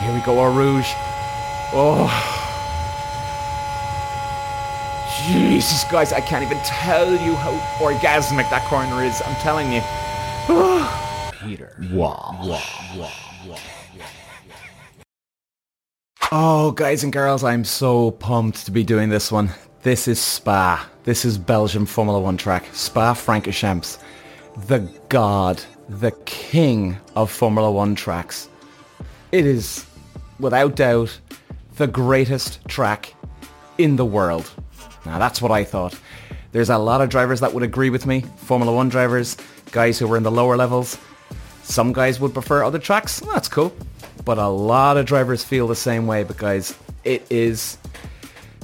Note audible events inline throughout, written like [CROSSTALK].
Here we go, Eau Rouge. Oh. Jesus, guys, I can't even tell you how orgasmic that corner is. I'm telling you. [SIGHS] Peter. Wow. Oh, guys and girls, I'm so pumped to be doing this one. This is Spa. This is Belgium Formula One track. Spa Francorchamps. The god, the king of Formula One tracks. It is, without doubt, the greatest track in the world. Now that's what I thought. There's a lot of drivers that would agree with me. Formula One drivers, guys who were in the lower levels. Some guys would prefer other tracks. That's cool. But a lot of drivers feel the same way because it is...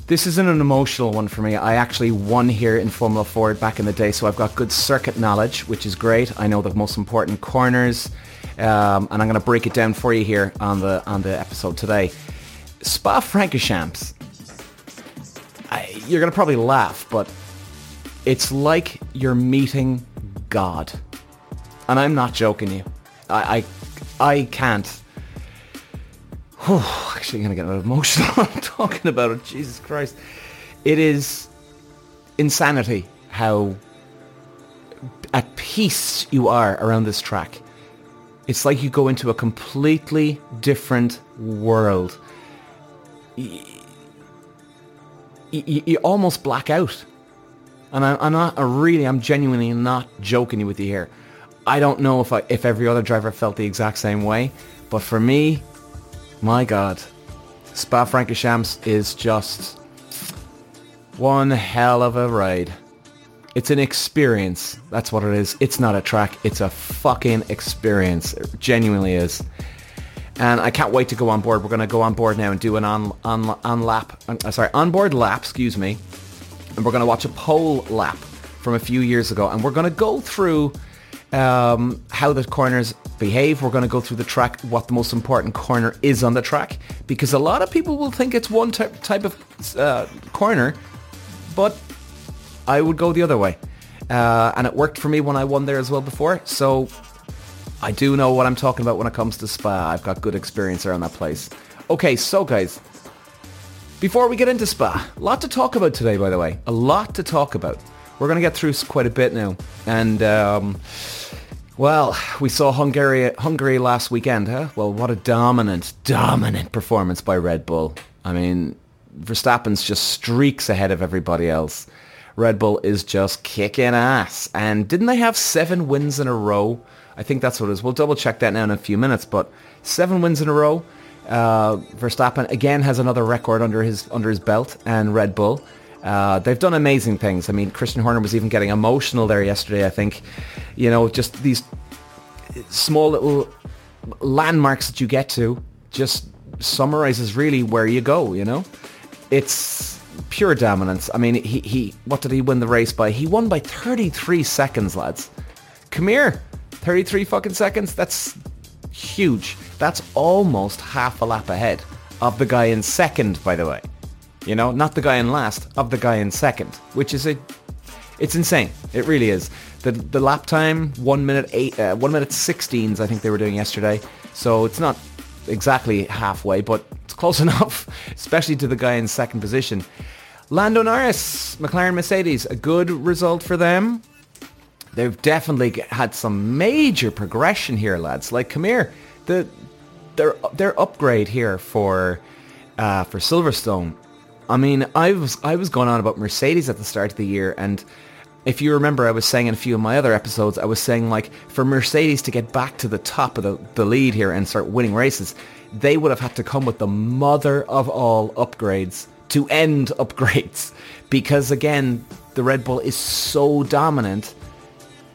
This isn't an emotional one for me. I actually won here in Formula Ford back in the day, so I've got good circuit knowledge, which is great. I know the most important corners, um, and I'm going to break it down for you here on the on the episode today. Spa Francorchamps. I, you're going to probably laugh, but it's like you're meeting God. And I'm not joking you. I, I, I can't. Whew, actually, I'm going to get a bit emotional [LAUGHS] talking about it. Jesus Christ. It is insanity how at peace you are around this track. It's like you go into a completely different world. You, you, you almost black out. And I, I'm not, I really, I'm genuinely not joking with you here. I don't know if I, if every other driver felt the exact same way, but for me, my God, Spa Francorchamps is just one hell of a ride. It's an experience. That's what it is. It's not a track. It's a fucking experience. It genuinely is. And I can't wait to go on board. We're going to go on board now and do an on on on lap. Uh, sorry, onboard lap. Excuse me. And we're going to watch a pole lap from a few years ago, and we're going to go through um, how the corners behave. We're going to go through the track, what the most important corner is on the track, because a lot of people will think it's one type type of uh, corner, but I would go the other way. Uh, and it worked for me when I won there as well before. So I do know what I'm talking about when it comes to Spa. I've got good experience around that place. Okay, so guys, before we get into Spa, a lot to talk about today, by the way. A lot to talk about. We're going to get through quite a bit now. And, um, well, we saw Hungary, Hungary last weekend, huh? Well, what a dominant, dominant performance by Red Bull. I mean, Verstappen's just streaks ahead of everybody else. Red Bull is just kicking ass. And didn't they have seven wins in a row? I think that's what it is. We'll double check that now in a few minutes. But seven wins in a row. Uh, Verstappen again has another record under his under his belt, and Red Bull. Uh, they've done amazing things. I mean, Christian Horner was even getting emotional there yesterday. I think, you know, just these small little landmarks that you get to just summarizes really where you go. You know, it's pure dominance. I mean, he he what did he win the race by? He won by 33 seconds, lads. Come here. 33 fucking seconds. That's huge. That's almost half a lap ahead of the guy in second, by the way. You know, not the guy in last, of the guy in second, which is a, it's insane. It really is. The the lap time, one minute eight, uh, one minute sixteens, I think they were doing yesterday. So it's not exactly halfway, but it's close [LAUGHS] enough, especially to the guy in second position. Lando Norris, McLaren Mercedes, a good result for them. They've definitely had some major progression here, lads. Like, come here, the their their upgrade here for uh, for Silverstone. I mean, I was I was going on about Mercedes at the start of the year, and if you remember, I was saying in a few of my other episodes, I was saying like for Mercedes to get back to the top of the, the lead here and start winning races, they would have had to come with the mother of all upgrades to end [LAUGHS] upgrades, because again, the Red Bull is so dominant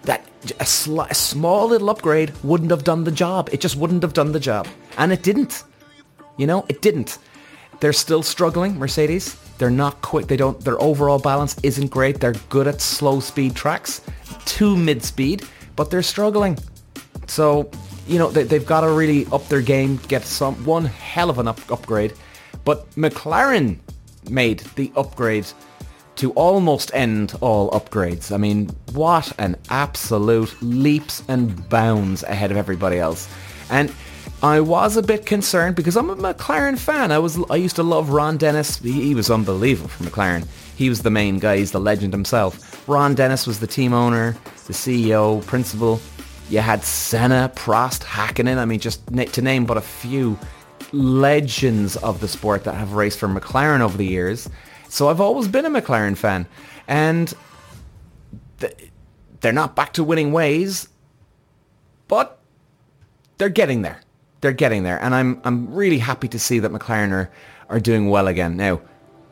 that a, sl- a small little upgrade wouldn't have done the job. It just wouldn't have done the job. And it didn't. You know, it didn't. They're still struggling, Mercedes. They're not quick. They don't, their overall balance isn't great. They're good at slow speed tracks, too mid speed, but they're struggling. So, you know, they, they've got to really up their game, get some, one hell of an up, upgrade. But McLaren made the upgrade to almost end all upgrades. I mean, what an absolute leaps and bounds ahead of everybody else. And I was a bit concerned because I'm a McLaren fan. I was I used to love Ron Dennis. He, he was unbelievable for McLaren. He was the main guy. He's the legend himself. Ron Dennis was the team owner, the CEO, principal. You had Senna, Prost, Hakkinen. I mean, just to name but a few legends of the sport that have raced for McLaren over the years. So I've always been a McLaren fan. And they're not back to winning ways, but they're getting there. They're getting there. And I'm, I'm really happy to see that McLaren are, are doing well again. Now,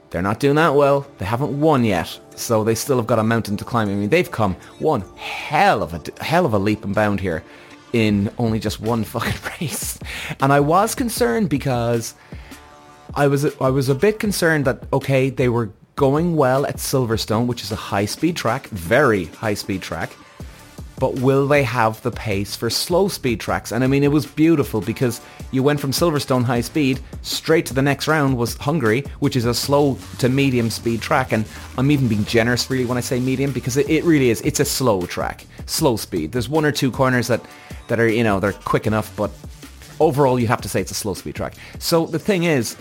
they're not doing that well. They haven't won yet, so they still have got a mountain to climb. I mean, they've come one hell of a hell of a leap and bound here in only just one [LAUGHS] fucking race. And I was concerned because I was I was a bit concerned that okay, they were going well at Silverstone, which is a high-speed track, very high-speed track but will they have the pace for slow speed tracks? And I mean, it was beautiful because you went from Silverstone high speed straight to the next round was Hungary, which is a slow to medium speed track. And I'm even being generous really when I say medium because it, it really is. It's a slow track, slow speed. There's one or two corners that, that are, you know, they're quick enough, but overall you have to say it's a slow speed track. So the thing is,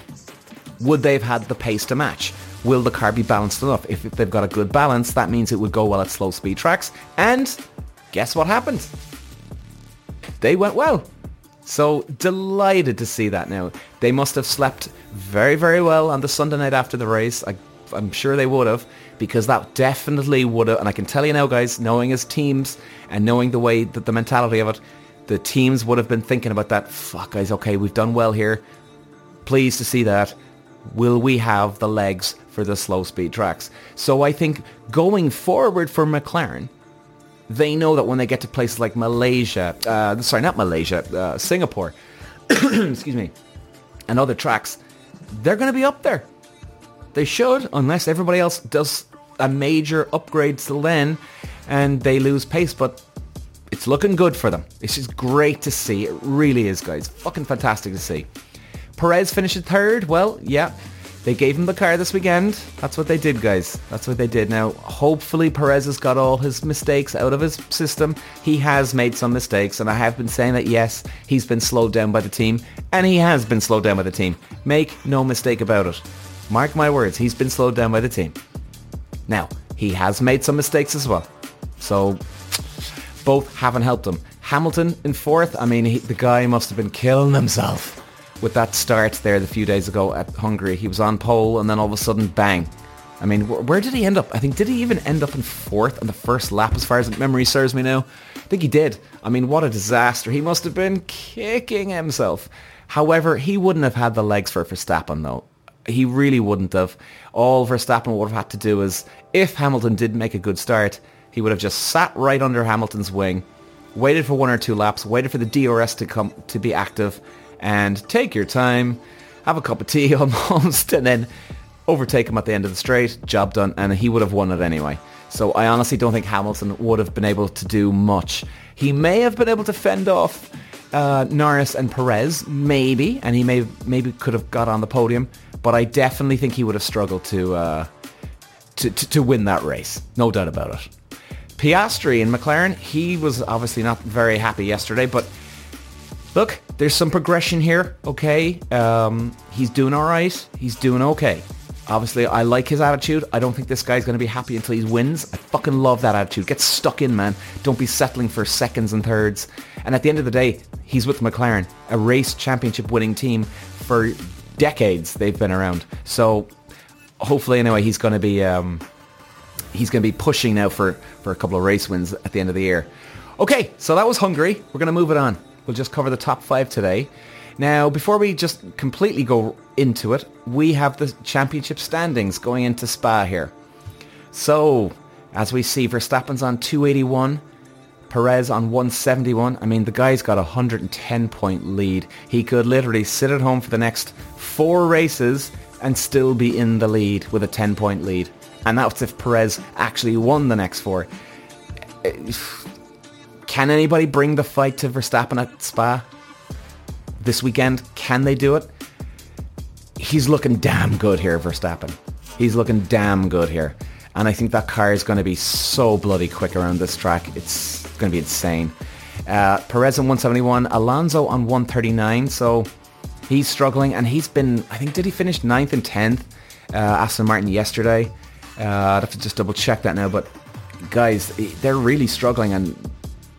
would they have had the pace to match? Will the car be balanced enough? If, if they've got a good balance, that means it would go well at slow speed tracks. And guess what happened? They went well. So delighted to see that now. They must have slept very, very well on the Sunday night after the race. I, am sure they would have because that definitely would have, and I can tell you now guys, knowing his teams and knowing the way that the mentality of it, the teams would have been thinking about that. Fuck guys, okay, we've done well here. Pleased to see that. Will we have the legs for the slow speed tracks? So I think going forward for McLaren, they know that when they get to places like Malaysia, uh, sorry, not Malaysia, uh, Singapore, [CLEARS THROAT] excuse me, and other tracks, they're going to be up there. They should, unless everybody else does a major upgrade till then and they lose pace, but it's looking good for them. It's just great to see. It really is, guys. Fucking fantastic to see. Perez finished third. Well, yeah, they gave him the car this weekend. That's what they did, guys. That's what they did. Now, hopefully Perez has got all his mistakes out of his system. He has made some mistakes, and I have been saying that, yes, he's been slowed down by the team, and he has been slowed down by the team. Make no mistake about it. Mark my words, he's been slowed down by the team. Now, he has made some mistakes as well. So, both haven't helped him. Hamilton in fourth, I mean, he, the guy must have been killing himself with that start there the few days ago at Hungary. He was on pole and then all of a sudden, bang. I mean, wh- where did he end up? I think, did he even end up in fourth on the first lap as far as memory serves me now? I think he did. I mean, what a disaster. He must have been kicking himself. However, he wouldn't have had the legs for Verstappen though. He really wouldn't have. All Verstappen would have had to do is, if Hamilton did make a good start, he would have just sat right under Hamilton's wing, waited for one or two laps, waited for the DRS to come to be active, and take your time, have a cup of tea [LAUGHS] almost, and then overtake him at the end of the straight, job done, and he would have won it anyway. So I honestly don't think Hamilton would have been able to do much. He may have been able to fend off uh, Norris and Perez, maybe, and he may maybe could have got on the podium, but I definitely think he would have struggled to, uh, to, to, to win that race. No doubt about it. Piastri in McLaren, he was obviously not very happy yesterday, but look, there's some progression here, okay? Um, he's doing all right. He's doing okay. Obviously, I like his attitude. I don't think this guy's going to be happy until he wins. I fucking love that attitude. Get stuck in, man. Don't be settling for seconds and thirds. And at the end of the day, he's with McLaren, a race championship winning team for decades. They've been around. So hopefully, anyway, he's going to be um, he's going to be pushing now for for a couple of race wins at the end of the year. Okay, so that was Hungary. We're going to move it on. We'll just cover the top five today. Now, before we just completely go into it, we have the championship standings going into Spa here. So, as we see, Verstappen's on 281, Perez on 171. I mean, the guy's got a 110 point lead. He could literally sit at home for the next four races and still be in the lead with a 10 point lead. And that's if Perez actually won the next four. Eh, Can anybody bring the fight to Verstappen at Spa this weekend? Can they do it? He's looking damn good here, Verstappen. He's looking damn good here. And I think that car is going to be so bloody quick around this track. It's going to be insane. Uh, Perez on 171, Alonso on 139. So he's struggling, and he's been. I think did he finish ninth and tenth? Uh, Aston Martin yesterday. Uh, I'd have to just double check that now, but guys, they're really struggling, and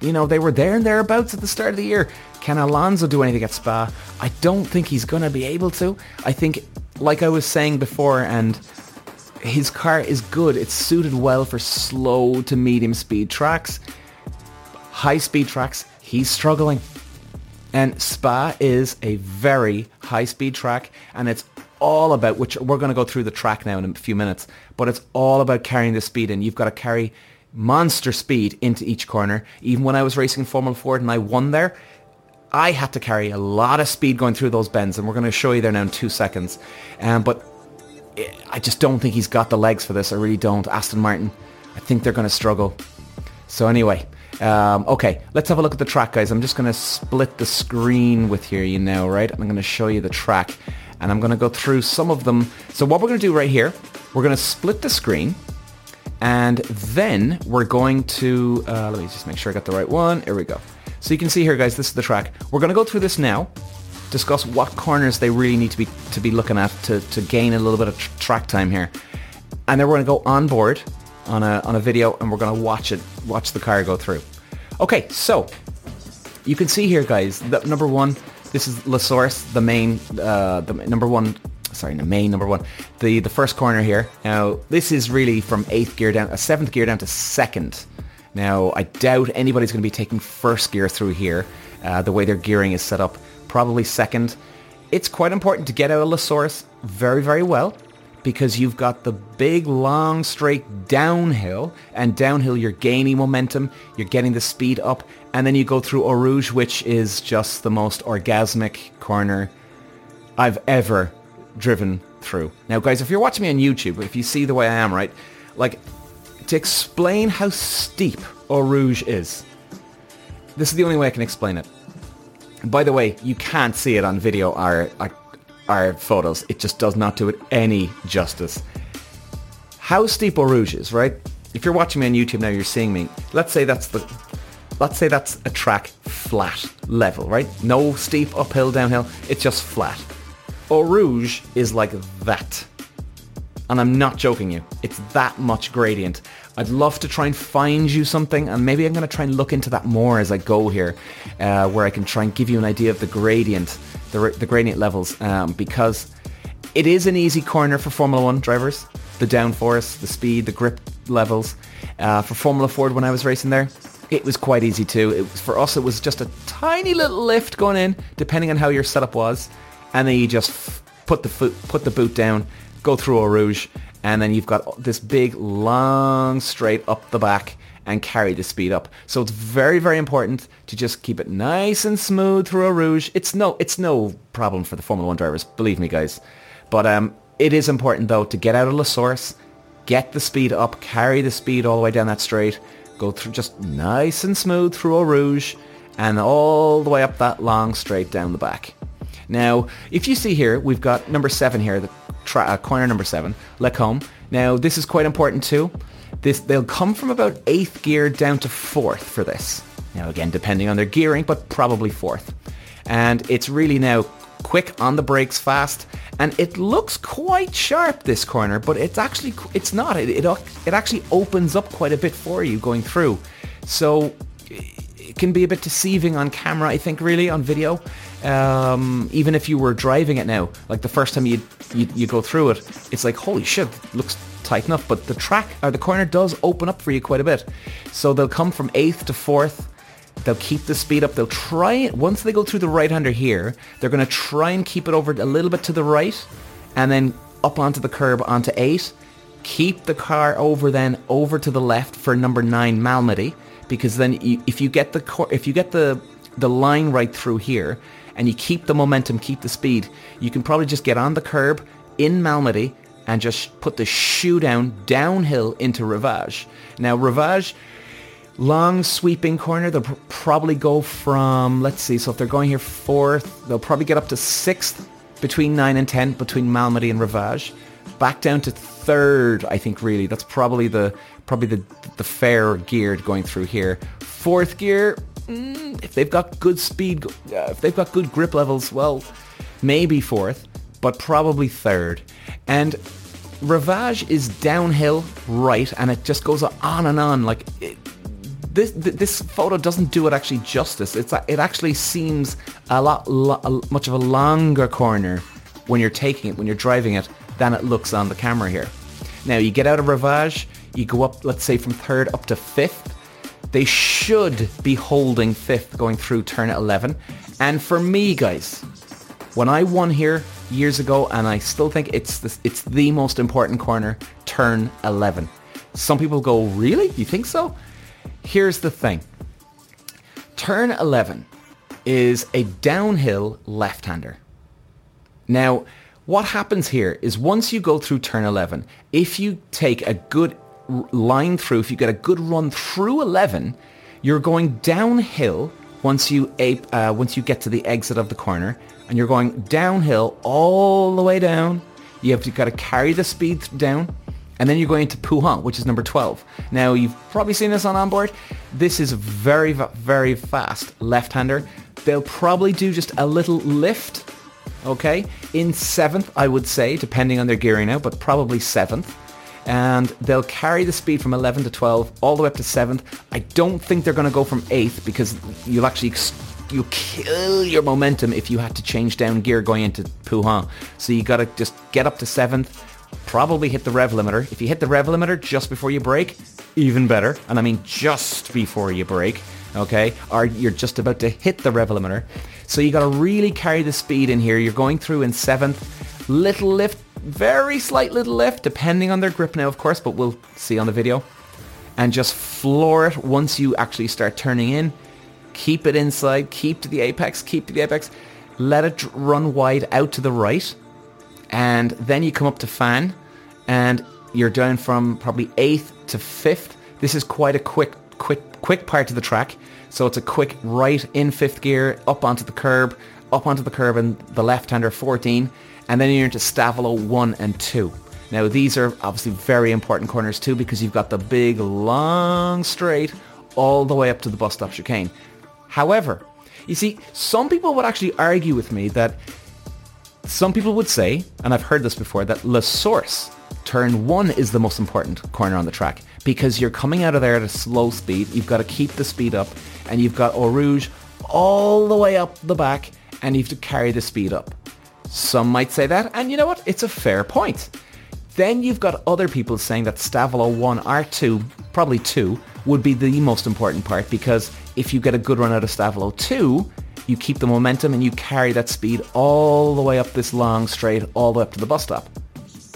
you know they were there and thereabouts at the start of the year. Can Alonso do anything at Spa? I don't think he's going to be able to. I think, like I was saying before, and his car is good. It's suited well for slow to medium speed tracks. High speed tracks, he's struggling. And Spa is a very high speed track and it's all about, which we're going to go through the track now in a few minutes, but it's all about carrying the speed and you've got to carry monster speed into each corner. Even when I was racing in Formula Ford and I won there, I had to carry a lot of speed going through those bends and we're going to show you there now in two seconds. Um, but I just don't think he's got the legs for this. I really don't. Aston Martin, I think they're going to struggle. So anyway, um, okay, let's have a look at the track, guys. I'm just going to split the screen with here, you know, right? I'm going to show you the track, and I'm going to go through some of them. So what we're going to do right here, we're going to split the screen, and then we're going to, uh, let me just make sure I got the right one. Here we go. So you can see here, guys, this is the track. We're going to go through this now discuss what corners they really need to be to be looking at to, to gain a little bit of tr- track time here. And then we're going to go on board on a, on a video and we're going to watch it, watch the car go through. Okay, so you can see here, guys, that number one, this is La Source, the main, uh, the number one, sorry, the main number one, the, the first corner here. Now, this is really from eighth gear down, a seventh gear down to second. Now, I doubt anybody's going to be taking first gear through here, uh, the way their gearing is set up probably second. It's quite important to get out of La Source very, very well because you've got the big, long, straight downhill, and downhill you're gaining momentum, you're getting the speed up, and then you go through Eau Rouge, which is just the most orgasmic corner I've ever driven through. Now, guys, if you're watching me on YouTube, if you see the way I am, right, like, to explain how steep Eau Rouge is, this is the only way I can explain it. By the way, you can't see it on video or, or photos. It just does not do it any justice. How steep Eau Rouge is, right? If you're watching me on YouTube now, you're seeing me. Let's say that's the, let's say that's a track flat level, right? No steep uphill, downhill. It's just flat. Eau Rouge is like that. And I'm not joking you. It's that much gradient. I'd love to try and find you something, and maybe I'm going to try and look into that more as I go here, uh, where I can try and give you an idea of the gradient, the, the gradient levels, um, because it is an easy corner for Formula One drivers. The downforce, the speed, the grip levels. Uh, for Formula Ford, when I was racing there, it was quite easy too. It was, for us, it was just a tiny little lift going in, depending on how your setup was, and then you just put the foot, put the boot down, go through Eau Rouge, and then you've got this big long straight up the back and carry the speed up. So it's very, very important to just keep it nice and smooth through Eau Rouge. It's no, it's no problem for the Formula One drivers, believe me, guys. But um, it is important though to get out of the Source, get the speed up, carry the speed all the way down that straight, go through just nice and smooth through a Rouge, and all the way up that long straight down the back. Now, if you see here, we've got number seven here, the tra- uh, corner number seven, Les Combes. Now, this is quite important too. This They'll come from about eighth gear down to fourth for this. Now, again, depending on their gearing, but probably fourth. And it's really now quick on the brakes fast and it looks quite sharp this corner but it's actually it's not it, it, it actually opens up quite a bit for you going through so it can be a bit deceiving on camera I think really on video um, even if you were driving it now, like the first time you, you you go through it, it's like holy shit, looks tight enough. But the track or the corner does open up for you quite a bit. So they'll come from eighth to fourth. They'll keep the speed up. They'll try it once they go through the right hander here. They're going to try and keep it over a little bit to the right, and then up onto the curb onto eight. Keep the car over then over to the left for number nine Malmedy because then you, if you get the if you get the the line right through here and you keep the momentum, keep the speed, you can probably just get on the curb in Malmedy and just put the shoe down downhill into Rivage. Now Rivage, long sweeping corner, they'll pr- probably go from, let's see, so if they're going here fourth, they'll probably get up to sixth between 9 and 10 between Malmedy and Rivage. Back down to third, I think really. That's probably the probably the the fair geared going through here. Fourth gear, mm, if they've got good speed, uh, if they've got good grip levels, well, maybe fourth, but probably third. And Rivage is downhill right, and it just goes on and on. Like it, this, this photo doesn't do it actually justice. It's it actually seems a lot, lo, much of a longer corner when you're taking it, when you're driving it, than it looks on the camera here. Now you get out of Rivage, you go up, let's say from third up to fifth. They should be holding fifth going through turn 11. And for me, guys, when I won here years ago, and I still think it's the, it's the most important corner, turn 11. Some people go, really? You think so? Here's the thing. Turn 11 is a downhill left-hander. Now, what happens here is once you go through turn 11, if you take a good line through, if you get a good run through 11, you're going downhill once you uh, once you get to the exit of the corner, and you're going downhill all the way down. You have to got to carry the speed down and then you're going to Pouhon, which is number 12. Now, you've probably seen this on onboard. This is very, very fast left-hander. They'll probably do just a little lift, okay? In seventh, I would say, depending on their gearing out, but probably seventh. And they'll carry the speed from 11 to 12 all the way up to 7th. I don't think they're going to go from 8th because you'll actually you kill your momentum if you had to change down gear going into Pouhon. So you got to just get up to 7th probably hit the rev limiter. If you hit the rev limiter just before you brake, even better. And I mean just before you brake, okay? Or you're just about to hit the rev limiter. So you got to really carry the speed in here. You're going through in seventh. Little lift, very slight little lift, depending on their grip now, of course, but we'll see on the video. And just floor it once you actually start turning in. Keep it inside, keep to the apex, keep to the apex. Let it run wide out to the right and then you come up to Fagnes and you're down from probably 8th to 5th. This is quite a quick, quick, quick part of the track. So it's a quick right in 5th gear, up onto the curb, up onto the curb and the left-hander 14, and then you're into Stavelot 1 and 2. Now these are obviously very important corners too because you've got the big long straight all the way up to the bus stop chicane. However, you see, some people would actually argue with me that some people would say, and I've heard this before, that La Source, turn one is the most important corner on the track because you're coming out of there at a slow speed. You've got to keep the speed up and you've got Eau Rouge all the way up the back and you have to carry the speed up. Some might say that, and you know what? It's a fair point. Then you've got other people saying that Stavelot 1 R2, probably 2, would be the most important part because if you get a good run out of Stavelot 2, you keep the momentum and you carry that speed all the way up this long straight, all the way up to the bus stop.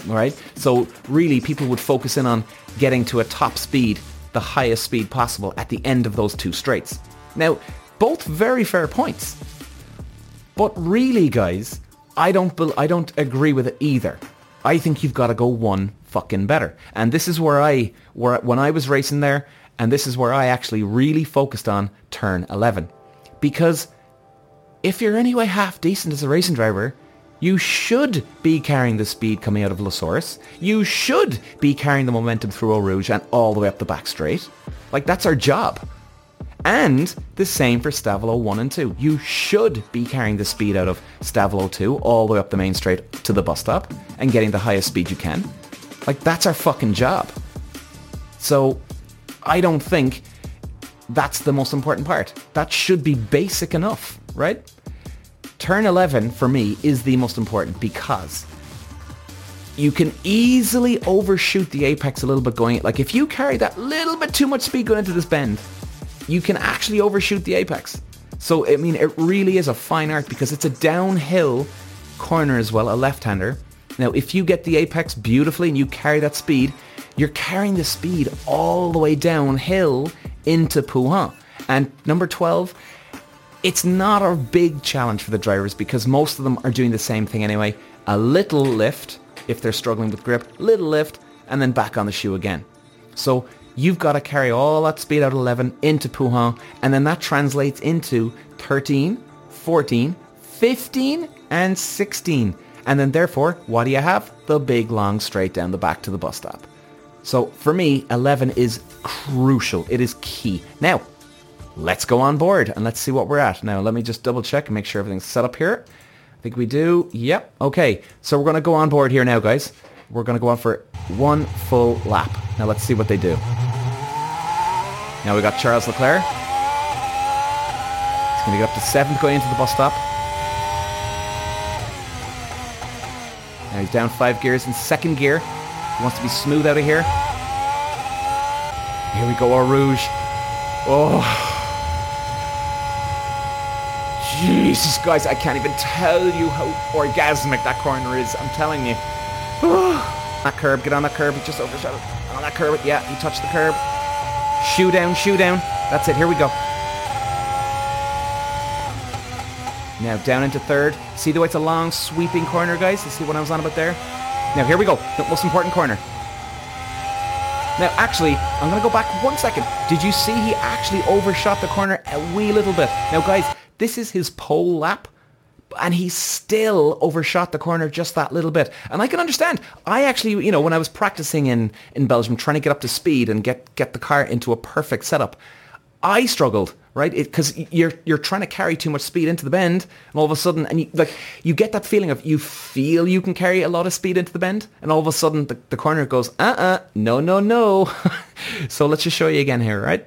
All right? So really people would focus in on getting to a top speed, the highest speed possible at the end of those two straights. Now, both very fair points. But really, guys, I don't I don't agree with it either. I think you've got to go one fucking better. And this is where I where when I was racing there and this is where I actually really focused on turn 11. Because if you're anyway half decent as a racing driver, you should be carrying the speed coming out of La Source. You should be carrying the momentum through Eau Rouge and all the way up the back straight. Like, that's our job. And the same for Stavelot 1 and 2. You should be carrying the speed out of Stavelot 2 all the way up the main straight to the bus stop and getting the highest speed you can. Like, that's our fucking job. So, I don't think that's the most important part. That should be basic enough right? Turn 11 for me is the most important because you can easily overshoot the apex a little bit going, like if you carry that little bit too much speed going into this bend, you can actually overshoot the apex. So, I mean, it really is a fine art because it's a downhill corner as well, a left-hander. Now, if you get the apex beautifully and you carry that speed, you're carrying the speed all the way downhill into Pouhon. And number 12, it's not a big challenge for the drivers because most of them are doing the same thing anyway. A little lift if they're struggling with grip, little lift, and then back on the shoe again. So you've got to carry all that speed out of 11 into Pouhon, and then that translates into 13, 14, 15, and 16. And then therefore, what do you have? The big long straight down the back to the bus stop. So for me, 11 is crucial. It is key. Now, let's go on board and let's see what we're at. Now, let me just double check and make sure everything's set up here. I think we do. Yep. Okay. So we're going to go on board here now, guys. We're going to go on for one full lap. Now let's see what they do. Now we got Charles Leclerc. He's going to get up to seventh going into the bus stop. Now he's down five gears in second gear. He wants to be smooth out of here. Here we go, Eau Rouge. Oh. Jesus, guys, I can't even tell you how orgasmic that corner is. I'm telling you. [SIGHS] that curb, get on that curb. He just overshot it. On that curb, yeah, he touched the curb. Shoe down, shoe down. That's it, here we go. Now down into third. See the way it's a long sweeping corner, guys? You see what I was on about there? Now here we go. The most important corner. Now actually, I'm going to go back one second. Did you see he actually overshot the corner a wee little bit? Now guys, this is his pole lap and he still overshot the corner just that little bit. And I can understand. I actually, you know, when I was practicing in, in Belgium, trying to get up to speed and get, get the car into a perfect setup, I struggled, right? Because you're you're trying to carry too much speed into the bend, and all of a sudden, and you, like you get that feeling of you feel you can carry a lot of speed into the bend, and all of a sudden the, the corner goes, uh-uh, no, no, no. [LAUGHS] so let's just show you again here, right?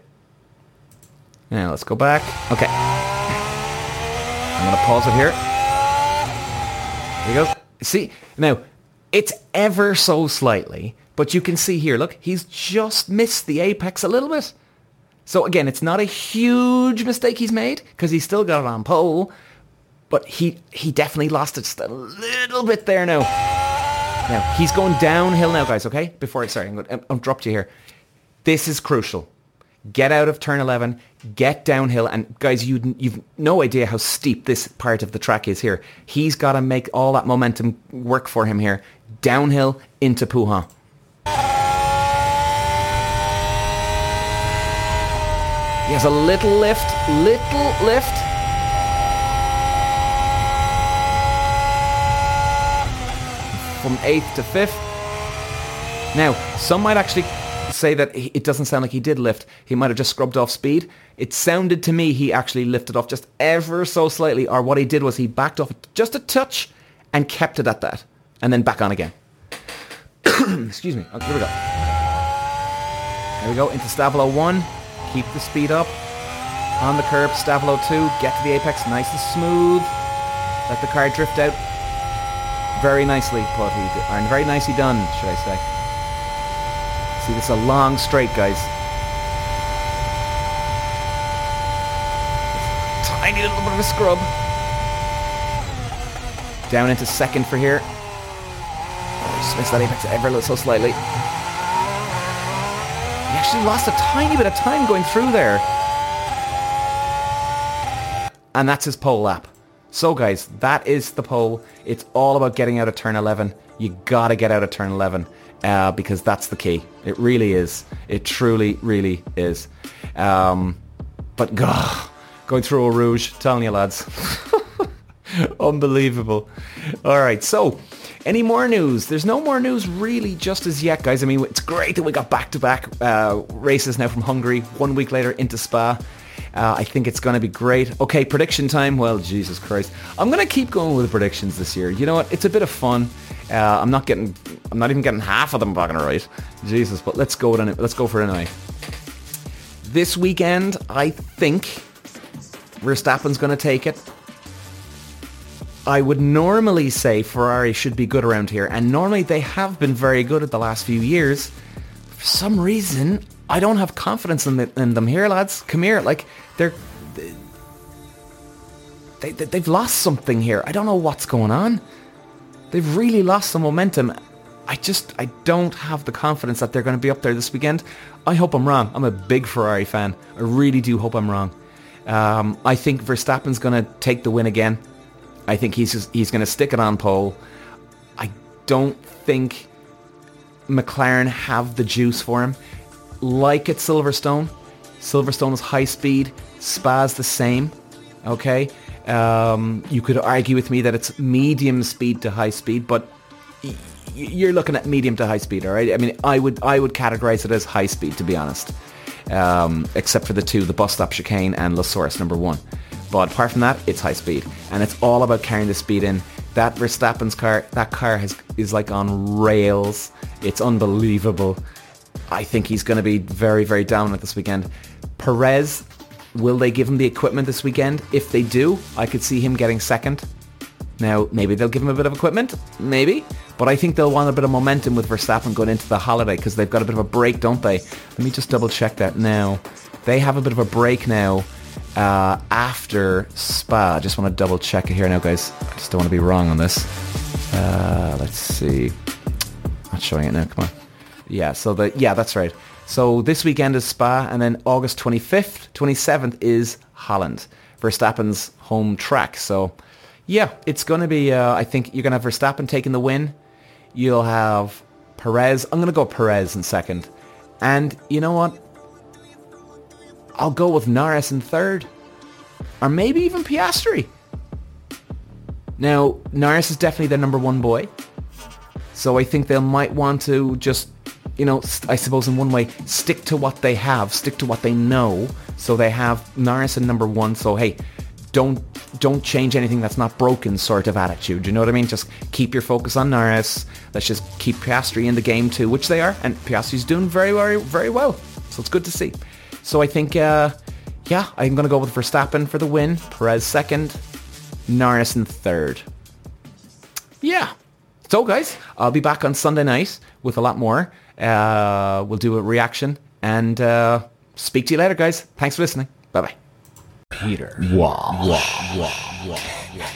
Now let's go back. Okay. I'm gonna pause it here. You go. See now, it's ever so slightly, but you can see here. Look, he's just missed the apex a little bit. So again, it's not a huge mistake he's made because he's still got it on pole, but he he definitely lost it just a little bit there now. Now he's going downhill now, guys. Okay, before I sorry, I'm going to drop you here. This is crucial. Get out of turn 11, get downhill, and guys, you you've no idea how steep this part of the track is here. He's got to make all that momentum work for him here. Downhill into Pouhon. He has a little lift, little lift. From 8th to 5th. Now, some might actually say that it doesn't sound like he did lift. He might have just scrubbed off speed. It sounded to me he actually lifted off just ever so slightly, or what he did was he backed off just a touch and kept it at that, and then back on again. [COUGHS] Excuse me. Okay, here we go. There we go, into Stavelot 1 keep the speed up. On the curb, Stavelot 2, get to the apex nice and smooth. Let the car drift out. Very nicely put, and very nicely done, should I say. See, this is a long straight, guys. Tiny little bit of a scrub. Down into second for here. Oh, just missed that apex ever so slightly He actually lost a tiny bit of time going through there. And that's his pole lap. So guys, that is the pole. It's all about getting out of turn 11. You gotta get out of turn 11 uh, because that's the key. It really is. It truly, really is. Um, but [LAUGHS] God, going through Eau Rouge, telling you lads. [LAUGHS] Unbelievable. All right, so any more news? There's no more news really just as yet, guys. I mean, it's great that we got back-to-back uh, races now from Hungary, one week later into Spa. Uh, I think it's going to be great. Okay, prediction time. Well, Jesus Christ. I'm going to keep going with the predictions this year. You know what? It's a bit of fun. Uh, I'm not getting, I'm not even getting half of them fucking right. Jesus, but let's go it. Let's go for it anyway. This weekend, I think Verstappen's going to take it. I would normally say Ferrari should be good around here, and normally they have been very good at the last few years. For some reason, I don't have confidence in, the, in them here, lads. Come here, like they're they, they they've lost something here. I don't know what's going on. They've really lost some momentum. I just I don't have the confidence that they're going to be up there this weekend. I hope I'm wrong. I'm a big Ferrari fan. I really do hope I'm wrong. Um, I think Verstappen's going to take the win again. I think he's just, he's going to stick it on pole. I don't think McLaren have the juice for him. Like at Silverstone, Silverstone is high speed. Spa's the same. Okay, um, you could argue with me that it's medium speed to high speed, but you're looking at medium to high speed. All right. I mean, I would I would categorize it as high speed to be honest. um, except for the two, the bus stop chicane and La Source number one. But apart from that, it's high speed, and it's all about carrying the speed in. That Verstappen's car, that car has is like on rails. It's unbelievable. I think he's going to be very, very dominant this weekend. Perez, will they give him the equipment this weekend? If they do, I could see him getting second. Now, maybe they'll give him a bit of equipment, maybe, but I think they'll want a bit of momentum with Verstappen going into the holiday because they've got a bit of a break, don't they? Let me just double check that now. They have a bit of a break now uh, after Spa. I just want to double check it here now, guys. I just don't want to be wrong on this. Uh, let's see. Not showing it now. Come on. Yeah. So the yeah, that's right. So this weekend is Spa, and then August 25th, 27th is Holland, Verstappen's home track. So yeah, it's going to be. Uh, I think you're going to have Verstappen taking the win. You'll have Perez. I'm going to go Perez in second, and you know what? I'll go with Norris in third. Or maybe even Piastri. Now, Norris is definitely their number one boy. So I think they might want to just, you know, I suppose in one way, stick to what they have, stick to what they know. So they have Norris in number one. So hey, don't don't change anything that's not broken sort of attitude. You know what I mean? Just keep your focus on Norris. Let's just keep Piastri in the game too, which they are. And Piastri's doing very, very, very well. So it's good to see. So I think, uh, yeah, I'm going to go with Verstappen for the win, Perez second, Norris in third. Yeah. So guys, I'll be back on Sunday night with a lot more. Uh, we'll do a reaction and uh, speak to you later, guys. Thanks for listening. Bye-bye. Peter. Wow. Wow. Wow. Wow.